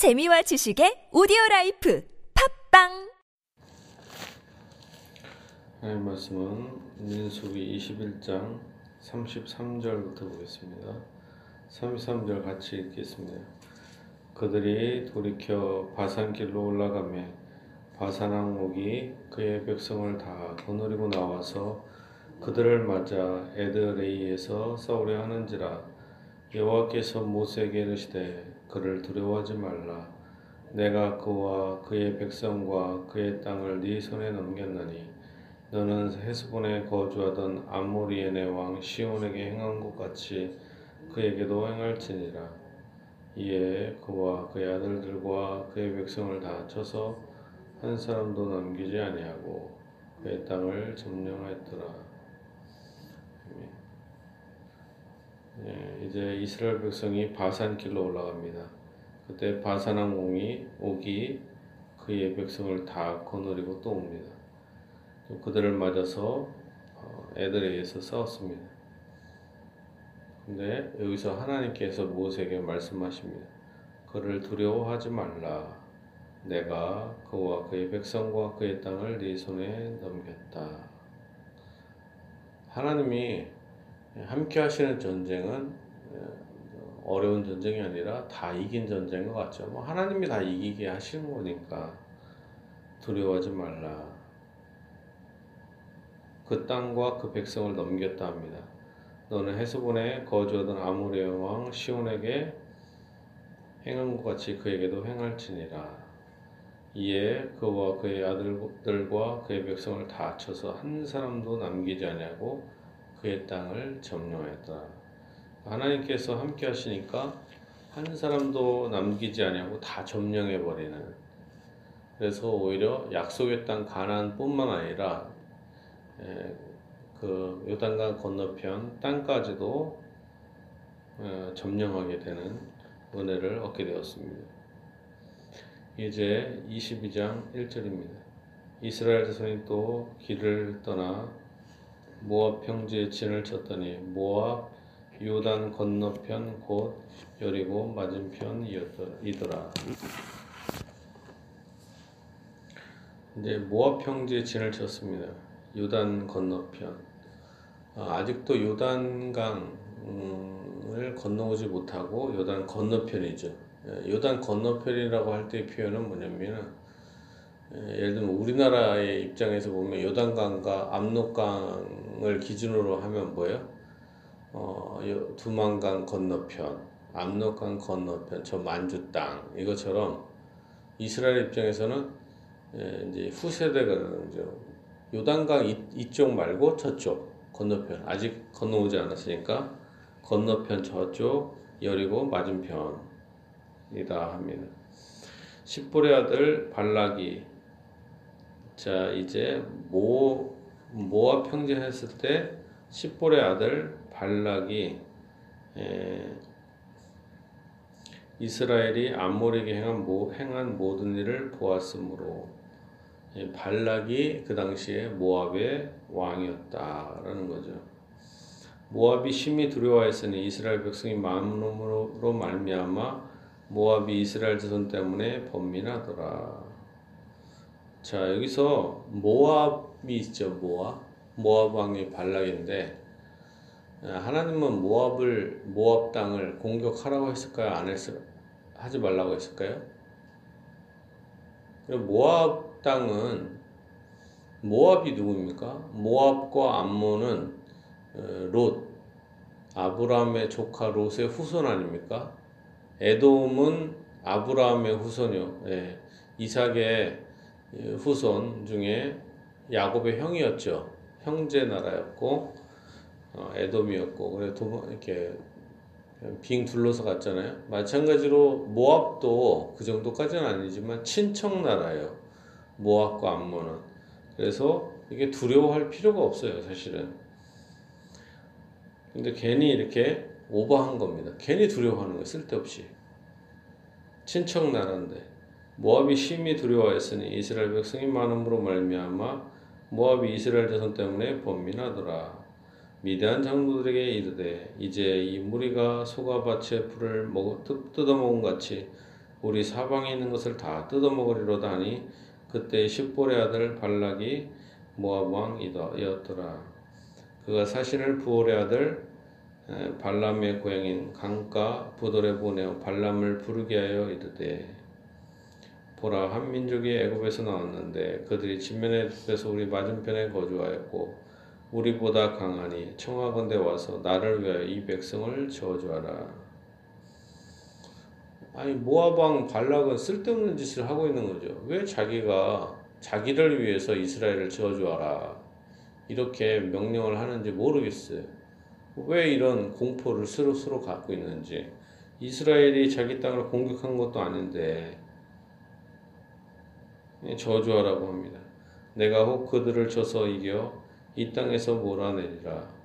재미와 지식의 오디오 라이프 팟빵 하나님 말씀은 민수기 21장 33절부터 보겠습니다. 33절 같이 읽겠습니다. 그들이 돌이켜 바산길로 올라가매 바산왕 옥이 그의 백성을 다 거느리고 나와서 그들을 맞아 에드레이에서 싸우려 하는지라 여호와께서 모세에게 이르시되 그를 두려워하지 말라. 내가 그와 그의 백성과 그의 땅을 네 손에 넘겼나니 너는 헤스본에 거주하던 아모리엔의 왕 시온에게 행한 것 같이 그에게도 행할지니라. 이에 그와 그의 아들들과 그의 백성을 다 쳐서 한 사람도 남기지 아니하고 그의 땅을 점령하였더라 예, 이제 이스라엘 백성이 바산길로 올라갑니다. 그때 바산왕 옹이 옥이 그의 백성을 다 거느리고 또 옵니다. 그들을 맞아서 어, 애들에게서 싸웠습니다. 근데 여기서 하나님께서 모세에게 말씀하십니다. 그를 두려워하지 말라. 내가 그와 그의 백성과 그의 땅을 네 손에 넘겼다. 하나님이 함께 하시는 전쟁은 어, 어려운 전쟁이 아니라 다 이긴 전쟁인 것 같죠. 뭐 하나님이 다 이기게 하시는 거니까 두려워하지 말라. 그 땅과 그 백성을 넘겼다 합니다. 너는 헤스본에 거주하던 아모레 왕 시온에게 행한 것 같이 그에게도 행할지니라. 이에 그와 그의 아들들과 그의 백성을 다 쳐서 한 사람도 남기지 아니하고 그의 땅을 점령했다. 하나님께서 함께 하시니까 한 사람도 남기지 아니하고 다 점령해 버리는. 그래서 오히려 약속의 땅 가나안뿐만 아니라 그 요단강 건너편 땅까지도 어, 점령하게 되는 은혜를 얻게 되었습니다. 이제 22장 1절입니다. 이스라엘 자손이 또 길을 떠나 모압 평지에 진을 쳤더니 모압 요단 건너편 곧 여리고 맞은편이더라. 이제 모압 평지에 진을 쳤습니다. 요단 건너편. 아, 아직도 요단강을 건너오지 못하고 요단 건너편이죠. 예, 요단 건너편이라고 할때 표현은 뭐냐면은 예, 예를 들면 우리나라의 입장에서 보면 요단강과 압록강 을 기준으로 하면 뭐예요? 어, 두만강 건너편, 압록강 건너편, 저 만주 땅 이것처럼 이스라엘 입장에서는 예, 이제 후세대거든요. 요단강 이, 이쪽 말고 저쪽 건너편 아직 건너오지 않았으니까 건너편 저쪽 여리고 맞은편이다 합니다. 십볼의 아들 발락이 자 이제 모 모압 평지했을 때 십볼의 아들 발락이 에, 이스라엘이 암몰에게 행한, 모, 행한 모든 일을 보았으므로 예, 발락이 그 당시에 모압의 왕이었다라는 거죠. 모압이 심히 두려워했으니 이스라엘 백성이 마음으로 말미암아 모압이 이스라엘 자손 때문에 번민하더라. 자, 여기서 모압이 있죠, 모압. 모압 왕이 발락인데, 하나님은 모압을, 모압 땅을 공격하라고 했을까요? 안 했을, 하지 말라고 했을까요? 모압 땅은, 모압이 누구입니까? 모압과 암몬은 어, 롯, 아브라함의 조카 롯의 후손 아닙니까? 에돔은 아브라함의 후손이요. 예, 이삭의 후손 중에 야곱의 형이었죠. 형제 나라였고 어, 에돔이었고 그래 도 이렇게 빙 둘러서 갔잖아요. 마찬가지로 모압도 그 정도까지는 아니지만 친척 나라예요. 모압과 암몬은 그래서 이게 두려워할 필요가 없어요, 사실은. 근데 괜히 이렇게 오버한 겁니다. 괜히 두려워하는 거예요, 쓸데없이. 친척 나라인데. 모압이 심히 두려워했으니 이스라엘 백성이 많음으로 말미암아 모압이 이스라엘 자손 때문에 번민하더라. 미대한 장로들에게 이르되 이제 이 무리가 소가밭의 풀을 뜯어먹은 같이 우리 사방에 있는 것을 다 뜯어먹으리로다 하니 그때 십볼의 아들 발락이 모압 왕이었더라. 그가 사신을 부올의 아들 발람의 고향인 강가 부돌에 보내어 발람을 부르게 하여 이르되 보라 한 민족이 애굽에서 나왔는데 그들이 진면에 숲에서 우리 맞은편에 거주하였고 우리보다 강하니 청하건대 와서 나를 위하여 이 백성을 저주하라. 아니 모아방 발락은 쓸데없는 짓을 하고 있는 거죠. 왜 자기가 자기를 위해서 이스라엘을 저주하라 이렇게 명령을 하는지 모르겠어요. 왜 이런 공포를 스스로 갖고 있는지 이스라엘이 자기 땅을 공격한 것도 아닌데 저주하라고 합니다. 내가 혹 그들을 쳐서 이겨 이 땅에서 몰아내리라.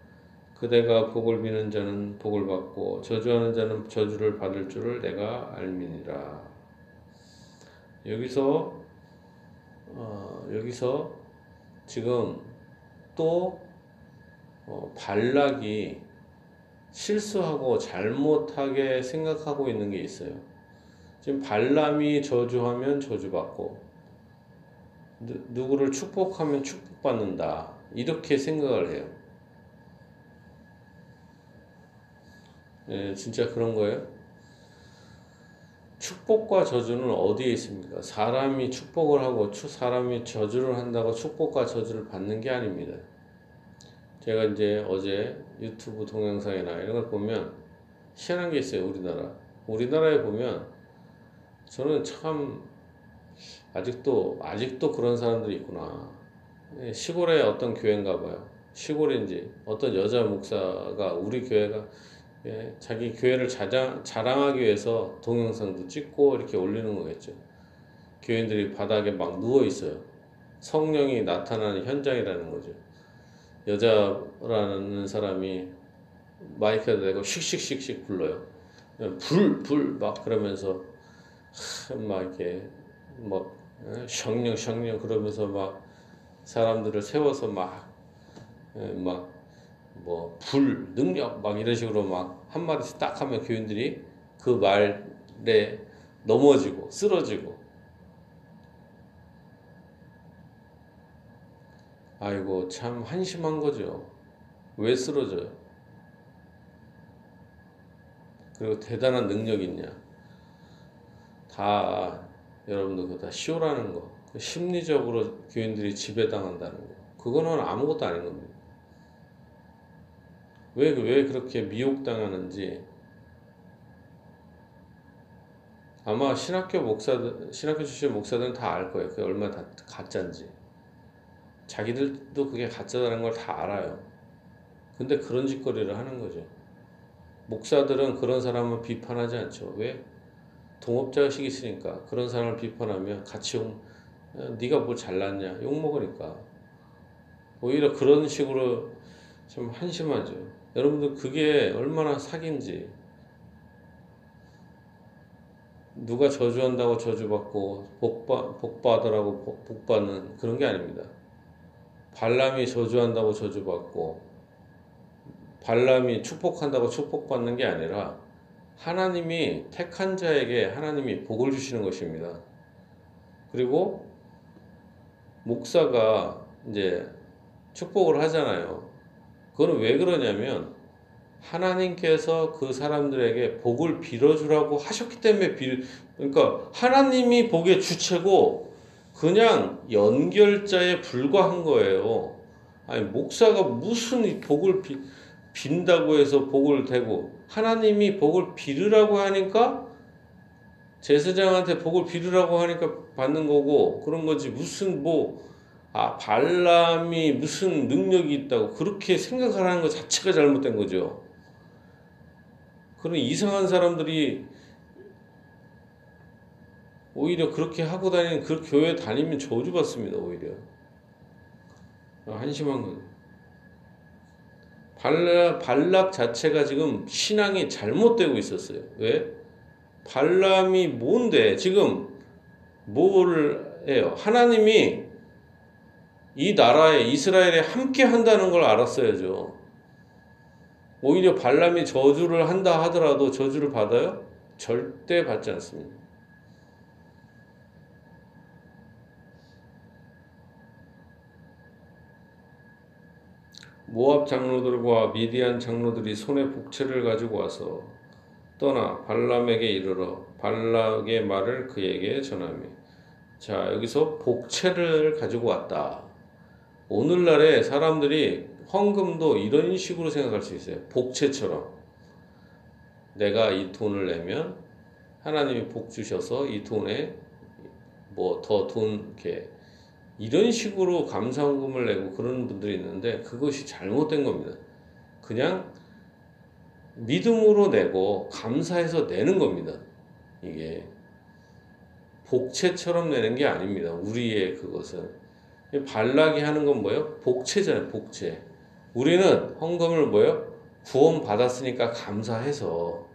그대가 복을 비는 자는 복을 받고 저주하는 자는 저주를 받을 줄을 내가 알미니라. 여기서 어, 여기서 지금 또 어, 발락이 실수하고 잘못하게 생각하고 있는 게 있어요. 지금 발람이 저주하면 저주받고 누구를 축복하면 축복받는다. 이렇게 생각을 해요. 예, 진짜 그런 거예요? 축복과 저주는 어디에 있습니까? 사람이 축복을 하고 사람이 저주를 한다고 축복과 저주를 받는 게 아닙니다. 제가 이제 어제 유튜브 동영상이나 이런 걸 보면 희한한 게 있어요, 우리나라. 우리나라에 보면 저는 참 아직도 아직도 그런 사람들이 있구나. 예, 시골에 어떤 교회인가 봐요. 시골인지 어떤 여자 목사가 우리 교회가 예, 자기 교회를 자랑, 자랑하기 위해서 동영상도 찍고 이렇게 올리는 거겠죠. 교인들이 바닥에 막 누워 있어요. 성령이 나타나는 현장이라는 거죠. 여자라는 사람이 마이크에 대고 씩씩씩씩 불러요. 불, 불, 막 그러면서 막 이렇게 막 샹령 샹령 그러면서 막 사람들을 세워서 막막 뭐 불 능력 막 이런 식으로 막 한 마디씩 딱 하면 교인들이 그 말에 넘어지고 쓰러지고 아이고 참 한심한 거죠. 왜 쓰러져요? 그리고 대단한 능력 있냐? 다 여러분들 그거 다 쇼라는 거. 그 심리적으로 교인들이 지배당한다는 거. 그거는 아무것도 아닌 겁니다. 왜, 왜 그렇게 미혹당하는지 아마 신학교 목사들, 신학교 출신 목사들은 다 알 거예요. 그게 얼마나 다 가짜인지. 자기들도 그게 가짜라는 걸 다 알아요. 근데 그런 짓거리를 하는 거죠. 목사들은 그런 사람은 비판하지 않죠. 왜? 동업자 의식이 있으니까 그런 사람을 비판하면 같이 욕, 네가 뭘 잘났냐 욕 먹으니까 오히려 그런 식으로 좀 한심하죠. 여러분들 그게 얼마나 사기인지 누가 저주한다고 저주받고 복받, 복받으라고 복, 받는 그런 게 아닙니다. 발람이 저주한다고 저주받고 발람이 축복한다고 축복받는 게 아니라 하나님이 택한 자에게 하나님이 복을 주시는 것입니다. 그리고 목사가 이제 축복을 하잖아요. 그거는 왜 그러냐면 하나님께서 그 사람들에게 복을 빌어주라고 하셨기 때문에 빌, 그러니까 하나님이 복의 주체고 그냥 연결자에 불과한 거예요. 아니, 목사가 무슨 복을 빌, 빈다고 해서 복을 대고 하나님이 복을 빌으라고 하니까 제사장한테 복을 빌으라고 하니까 받는 거고 그런 거지 무슨 뭐 아, 발람이 무슨 능력이 있다고 그렇게 생각하는 것 자체가 잘못된 거죠. 그런 이상한 사람들이 오히려 그렇게 하고 다니는 그 교회 다니면 저주받습니다, 오히려. 한심한 거죠. 발락, 발락 자체가 지금 신앙이 잘못되고 있었어요. 왜? 발람이 뭔데? 지금 뭘 해요? 하나님이 이 나라에 이스라엘에 함께 한다는 걸 알았어야죠. 오히려 발람이 저주를 한다 하더라도 저주를 받아요? 절대 받지 않습니다. 모압 장로들과 미디안 장로들이 손에 복채를 가지고 와서 떠나 발람에게 이르러 발락의 말을 그에게 전하며 자 여기서 복채를 가지고 왔다. 오늘날에 사람들이 헌금도 이런 식으로 생각할 수 있어요. 복채처럼 내가 이 돈을 내면 하나님이 복 주셔서 이 돈에 뭐 더 돈 이렇게 이런 식으로 감사헌금을 내고 그런 분들이 있는데 그것이 잘못된 겁니다. 그냥 믿음으로 내고 감사해서 내는 겁니다. 이게 복채처럼 내는 게 아닙니다. 우리의 그것은 발락이 하는 건 뭐예요? 복채잖아요. 복채. 우리는 헌금을 뭐예요? 구원 받았으니까 감사해서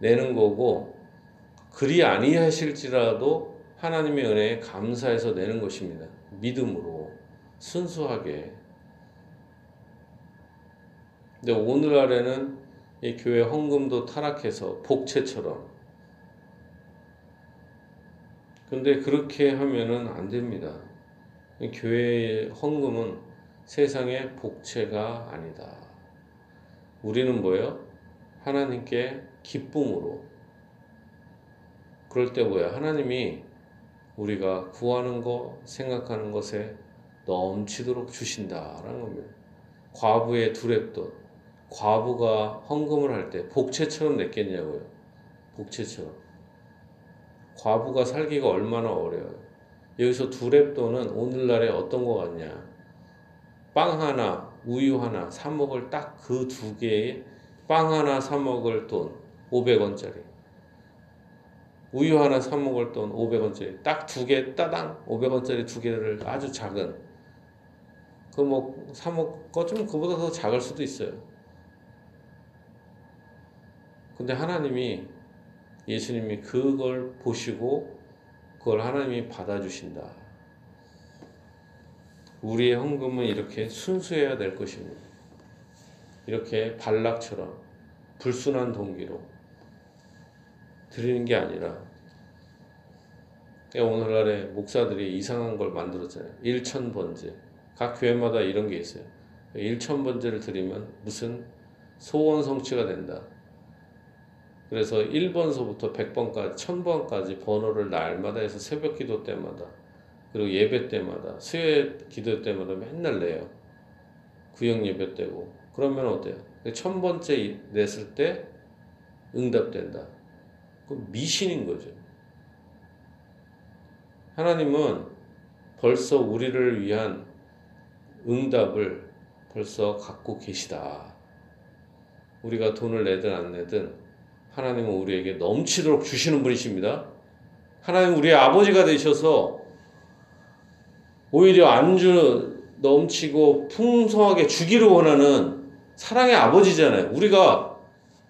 내는 거고 그리 아니하실지라도 하나님의 은혜에 감사해서 내는 것입니다. 믿음으로 순수하게. 근데 오늘날에는 이 교회 헌금도 타락해서 복채처럼. 근데 그렇게 하면은 안 됩니다. 교회의 헌금은 세상의 복채가 아니다. 우리는 뭐예요? 하나님께 기쁨으로. 그럴 때 뭐야? 하나님이 우리가 구하는 거, 생각하는 것에 넘치도록 주신다라는 겁니다. 과부의 두랩돈, 과부가 헌금을 할 때 복채처럼 냈겠냐고요. 복채처럼. 과부가 살기가 얼마나 어려워요. 여기서 두랩돈은 오늘날에 어떤 거 같냐. 빵 하나, 우유 하나 사 먹을 딱 그 두 개에 빵 하나 사 먹을 돈 500원짜리. 우유 하나 사 먹을 돈 500원짜리. 딱 두 개 따당 500원짜리 두 개를 아주 작은 그 뭐 사 먹고 좀 그보다 더 작을 수도 있어요. 근데 하나님이 예수님이 그걸 보시고 그걸 하나님이 받아주신다. 우리의 헌금은 이렇게 순수해야 될 것입니다. 이렇게 발락처럼 불순한 동기로 드리는 게 아니라 오늘날에 목사들이 이상한 걸 만들었잖아요. 일천번제. 각 교회마다 이런 게 있어요. 일천번제를 드리면 무슨 소원 성취가 된다. 그래서 1번서부터 100번까지, 1000번까지 번호를 날마다 해서 새벽 기도 때마다, 그리고 예배 때마다, 수요 기도 때마다 맨날 내요. 구역 예배 때고. 그러면 어때요? 1000번째 냈을 때 응답된다. 그 미신인 거죠. 하나님은 벌써 우리를 위한 응답을 벌써 갖고 계시다. 우리가 돈을 내든 안 내든 하나님은 우리에게 넘치도록 주시는 분이십니다. 하나님 우리의 아버지가 되셔서 오히려 안주 넘치고 풍성하게 주기를 원하는 사랑의 아버지잖아요. 우리가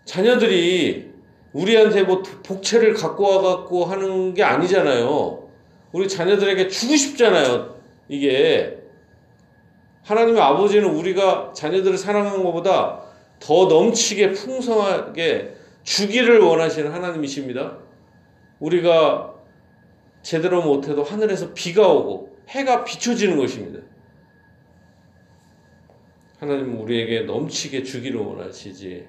자녀들이 우리한테 뭐 복채를 갖고 와갖고 하는 게 아니잖아요. 우리 자녀들에게 주고 싶잖아요. 이게. 하나님의 아버지는 우리가 자녀들을 사랑하는 것보다 더 넘치게 풍성하게 주기를 원하시는 하나님이십니다. 우리가 제대로 못해도 하늘에서 비가 오고 해가 비춰지는 것입니다. 하나님은 우리에게 넘치게 주기를 원하시지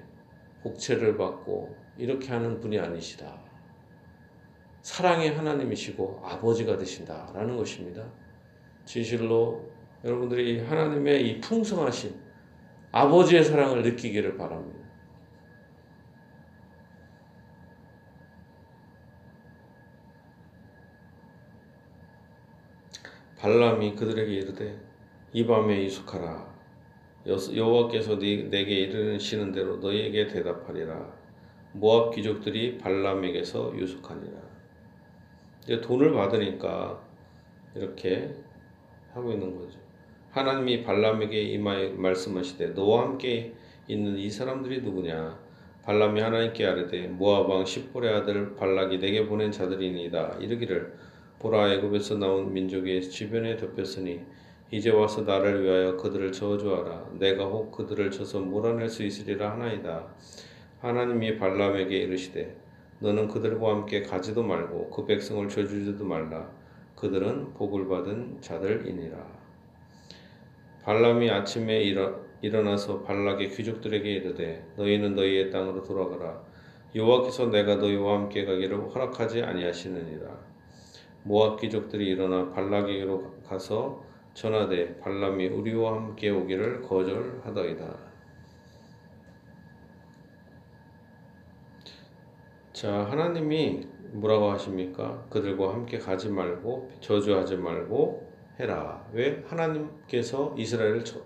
복채를 받고 이렇게 하는 분이 아니시다. 사랑의 하나님이시고 아버지가 되신다라는 것입니다. 진실로 여러분들이 하나님의 이 풍성하신 아버지의 사랑을 느끼기를 바랍니다. 발람이 그들에게 이르되 이 밤에 이숙하라 여호와께서 내게 이르시는 대로 너희에게 대답하리라 모압 귀족들이 발람에게서 유숙하니라. 이제 돈을 받으니까 이렇게 하고 있는 거죠. 하나님이 발람에게 이 말씀하시되 너와 함께 있는 이 사람들이 누구냐? 발람이 하나님께 아뢰되 모압 왕 십볼의 아들 발락이 내게 보낸 자들이니이다. 이르기를 보라 애굽에서 나온 민족이 주변에 덮였으니 이제 와서 나를 위하여 그들을 저주하라. 내가 혹 그들을 쳐서 몰아낼 수 있으리라 하나이다 하나님이 발람에게 이르시되 너는 그들과 함께 가지도 말고 그 백성을 저주지도 말라. 그들은 복을 받은 자들이니라. 발람이 아침에 일어, 일어나서 발락의 귀족들에게 이르되 너희는 너희의 땅으로 돌아가라. 여호와께서 내가 너희와 함께 가기를 허락하지 아니하시느니라. 모압 귀족들이 일어나 발락에게로 가서 전하되 발람이 우리와 함께 오기를 거절하더이다 자 하나님이 뭐라고 하십니까? 그들과 함께 가지 말고 저주하지 말고 해라. 왜 하나님께서 이스라엘을 저-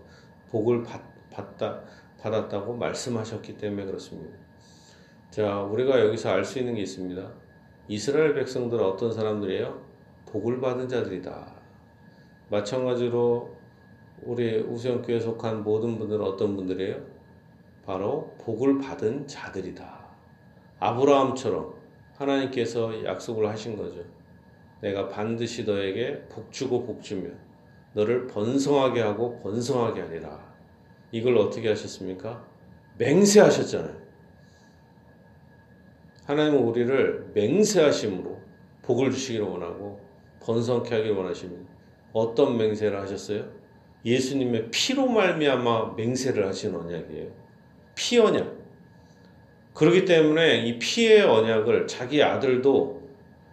복을 받, 받다, 받았다고 말씀하셨기 때문에 그렇습니다. 자, 우리가 여기서 알 수 있는 게 있습니다. 이스라엘 백성들은 어떤 사람들이에요? 복을 받은 자들이다. 마찬가지로 우리 우수영교에 속한 모든 분들은 어떤 분들이에요? 바로 복을 받은 자들이다. 아브라함처럼 하나님께서 약속을 하신 거죠. 내가 반드시 너에게 복 주고 복 주며 너를 번성하게 하고 번성하게 하리라. 이걸 어떻게 하셨습니까? 맹세하셨잖아요. 하나님은 우리를 맹세하심으로 복을 주시기를 원하고 번성케 하기를 원하십니다. 어떤 맹세를 하셨어요? 예수님의 피로 말미암아 맹세를 하신 언약이에요. 피 언약. 그렇기 때문에 이 피의 언약을 자기 아들도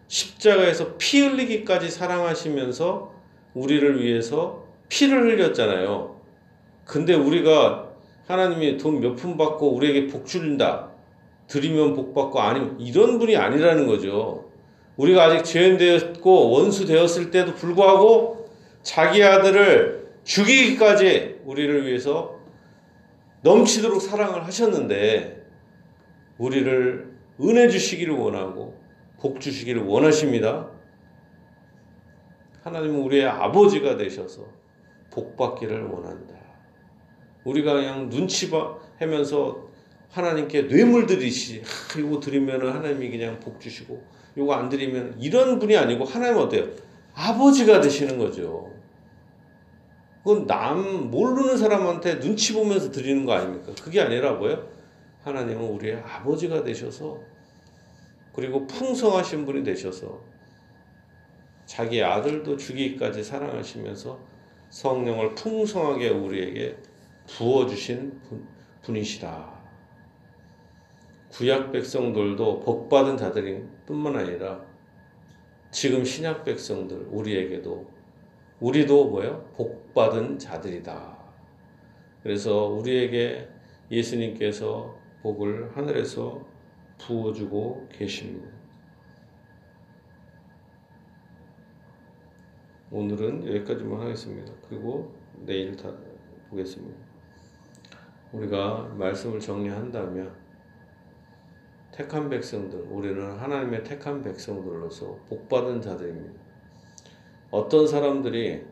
십자가에서 피 흘리기까지 사랑하시면서 우리를 위해서 피를 흘렸잖아요. 근데 우리가 하나님이 돈 몇 푼 받고 우리에게 복 줄린다. 드리면 복 받고 아니면 이런 분이 아니라는 거죠. 우리가 아직 죄인 되었고 원수 되었을 때도 불구하고 자기 아들을 죽이기까지 우리를 위해서 넘치도록 사랑을 하셨는데 우리를 은혜 주시기를 원하고 복 주시기를 원하십니다. 하나님은 우리의 아버지가 되셔서 복 받기를 원한다. 우리가 그냥 눈치 봐 하면서 하나님께 뇌물 드리시, 아, 이거 드리면 하나님이 그냥 복 주시고, 이거 안 드리면 이런 분이 아니고 하나님은 어때요? 아버지가 되시는 거죠. 그건 남 모르는 사람한테 눈치 보면서 드리는 거 아닙니까? 그게 아니라 뭐예요? 하나님은 우리의 아버지가 되셔서 그리고 풍성하신 분이 되셔서 자기 아들도 주기까지 사랑하시면서 성령을 풍성하게 우리에게 부어주신 분, 분이시다. 구약 백성들도 복받은 자들이 뿐만 아니라 지금 신약 백성들 우리에게도 우리도 뭐예요? 복받은 자들이다. 그래서 우리에게 예수님께서 복을 하늘에서 부어주고 계십니다. 오늘은 여기까지만 하겠습니다. 그리고 내일 다 보겠습니다. 우리가 말씀을 정리한다면 택한 백성들, 우리는 하나님의 택한 백성들로서 복받은 자들입니다. 어떤 사람들이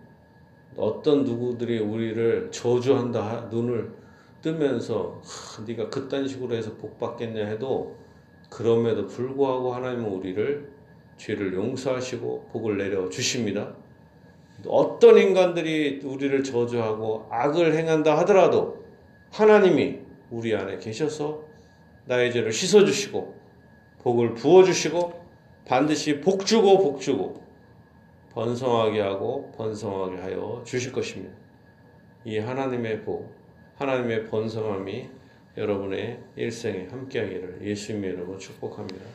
어떤 누구들이 우리를 저주한다 눈을 뜨면서 하, 네가 그딴 식으로 해서 복 받겠냐 해도 그럼에도 불구하고 하나님은 우리를 죄를 용서하시고 복을 내려 주십니다. 어떤 인간들이 우리를 저주하고 악을 행한다 하더라도 하나님이 우리 안에 계셔서 나의 죄를 씻어 주시고 복을 부어 주시고 반드시 복 주고 복 주고 번성하게 하고 번성하게 하여 주실 것입니다. 이 하나님의 복, 하나님의 번성함이 여러분의 일생에 함께하기를 예수님의 이름으로 축복합니다.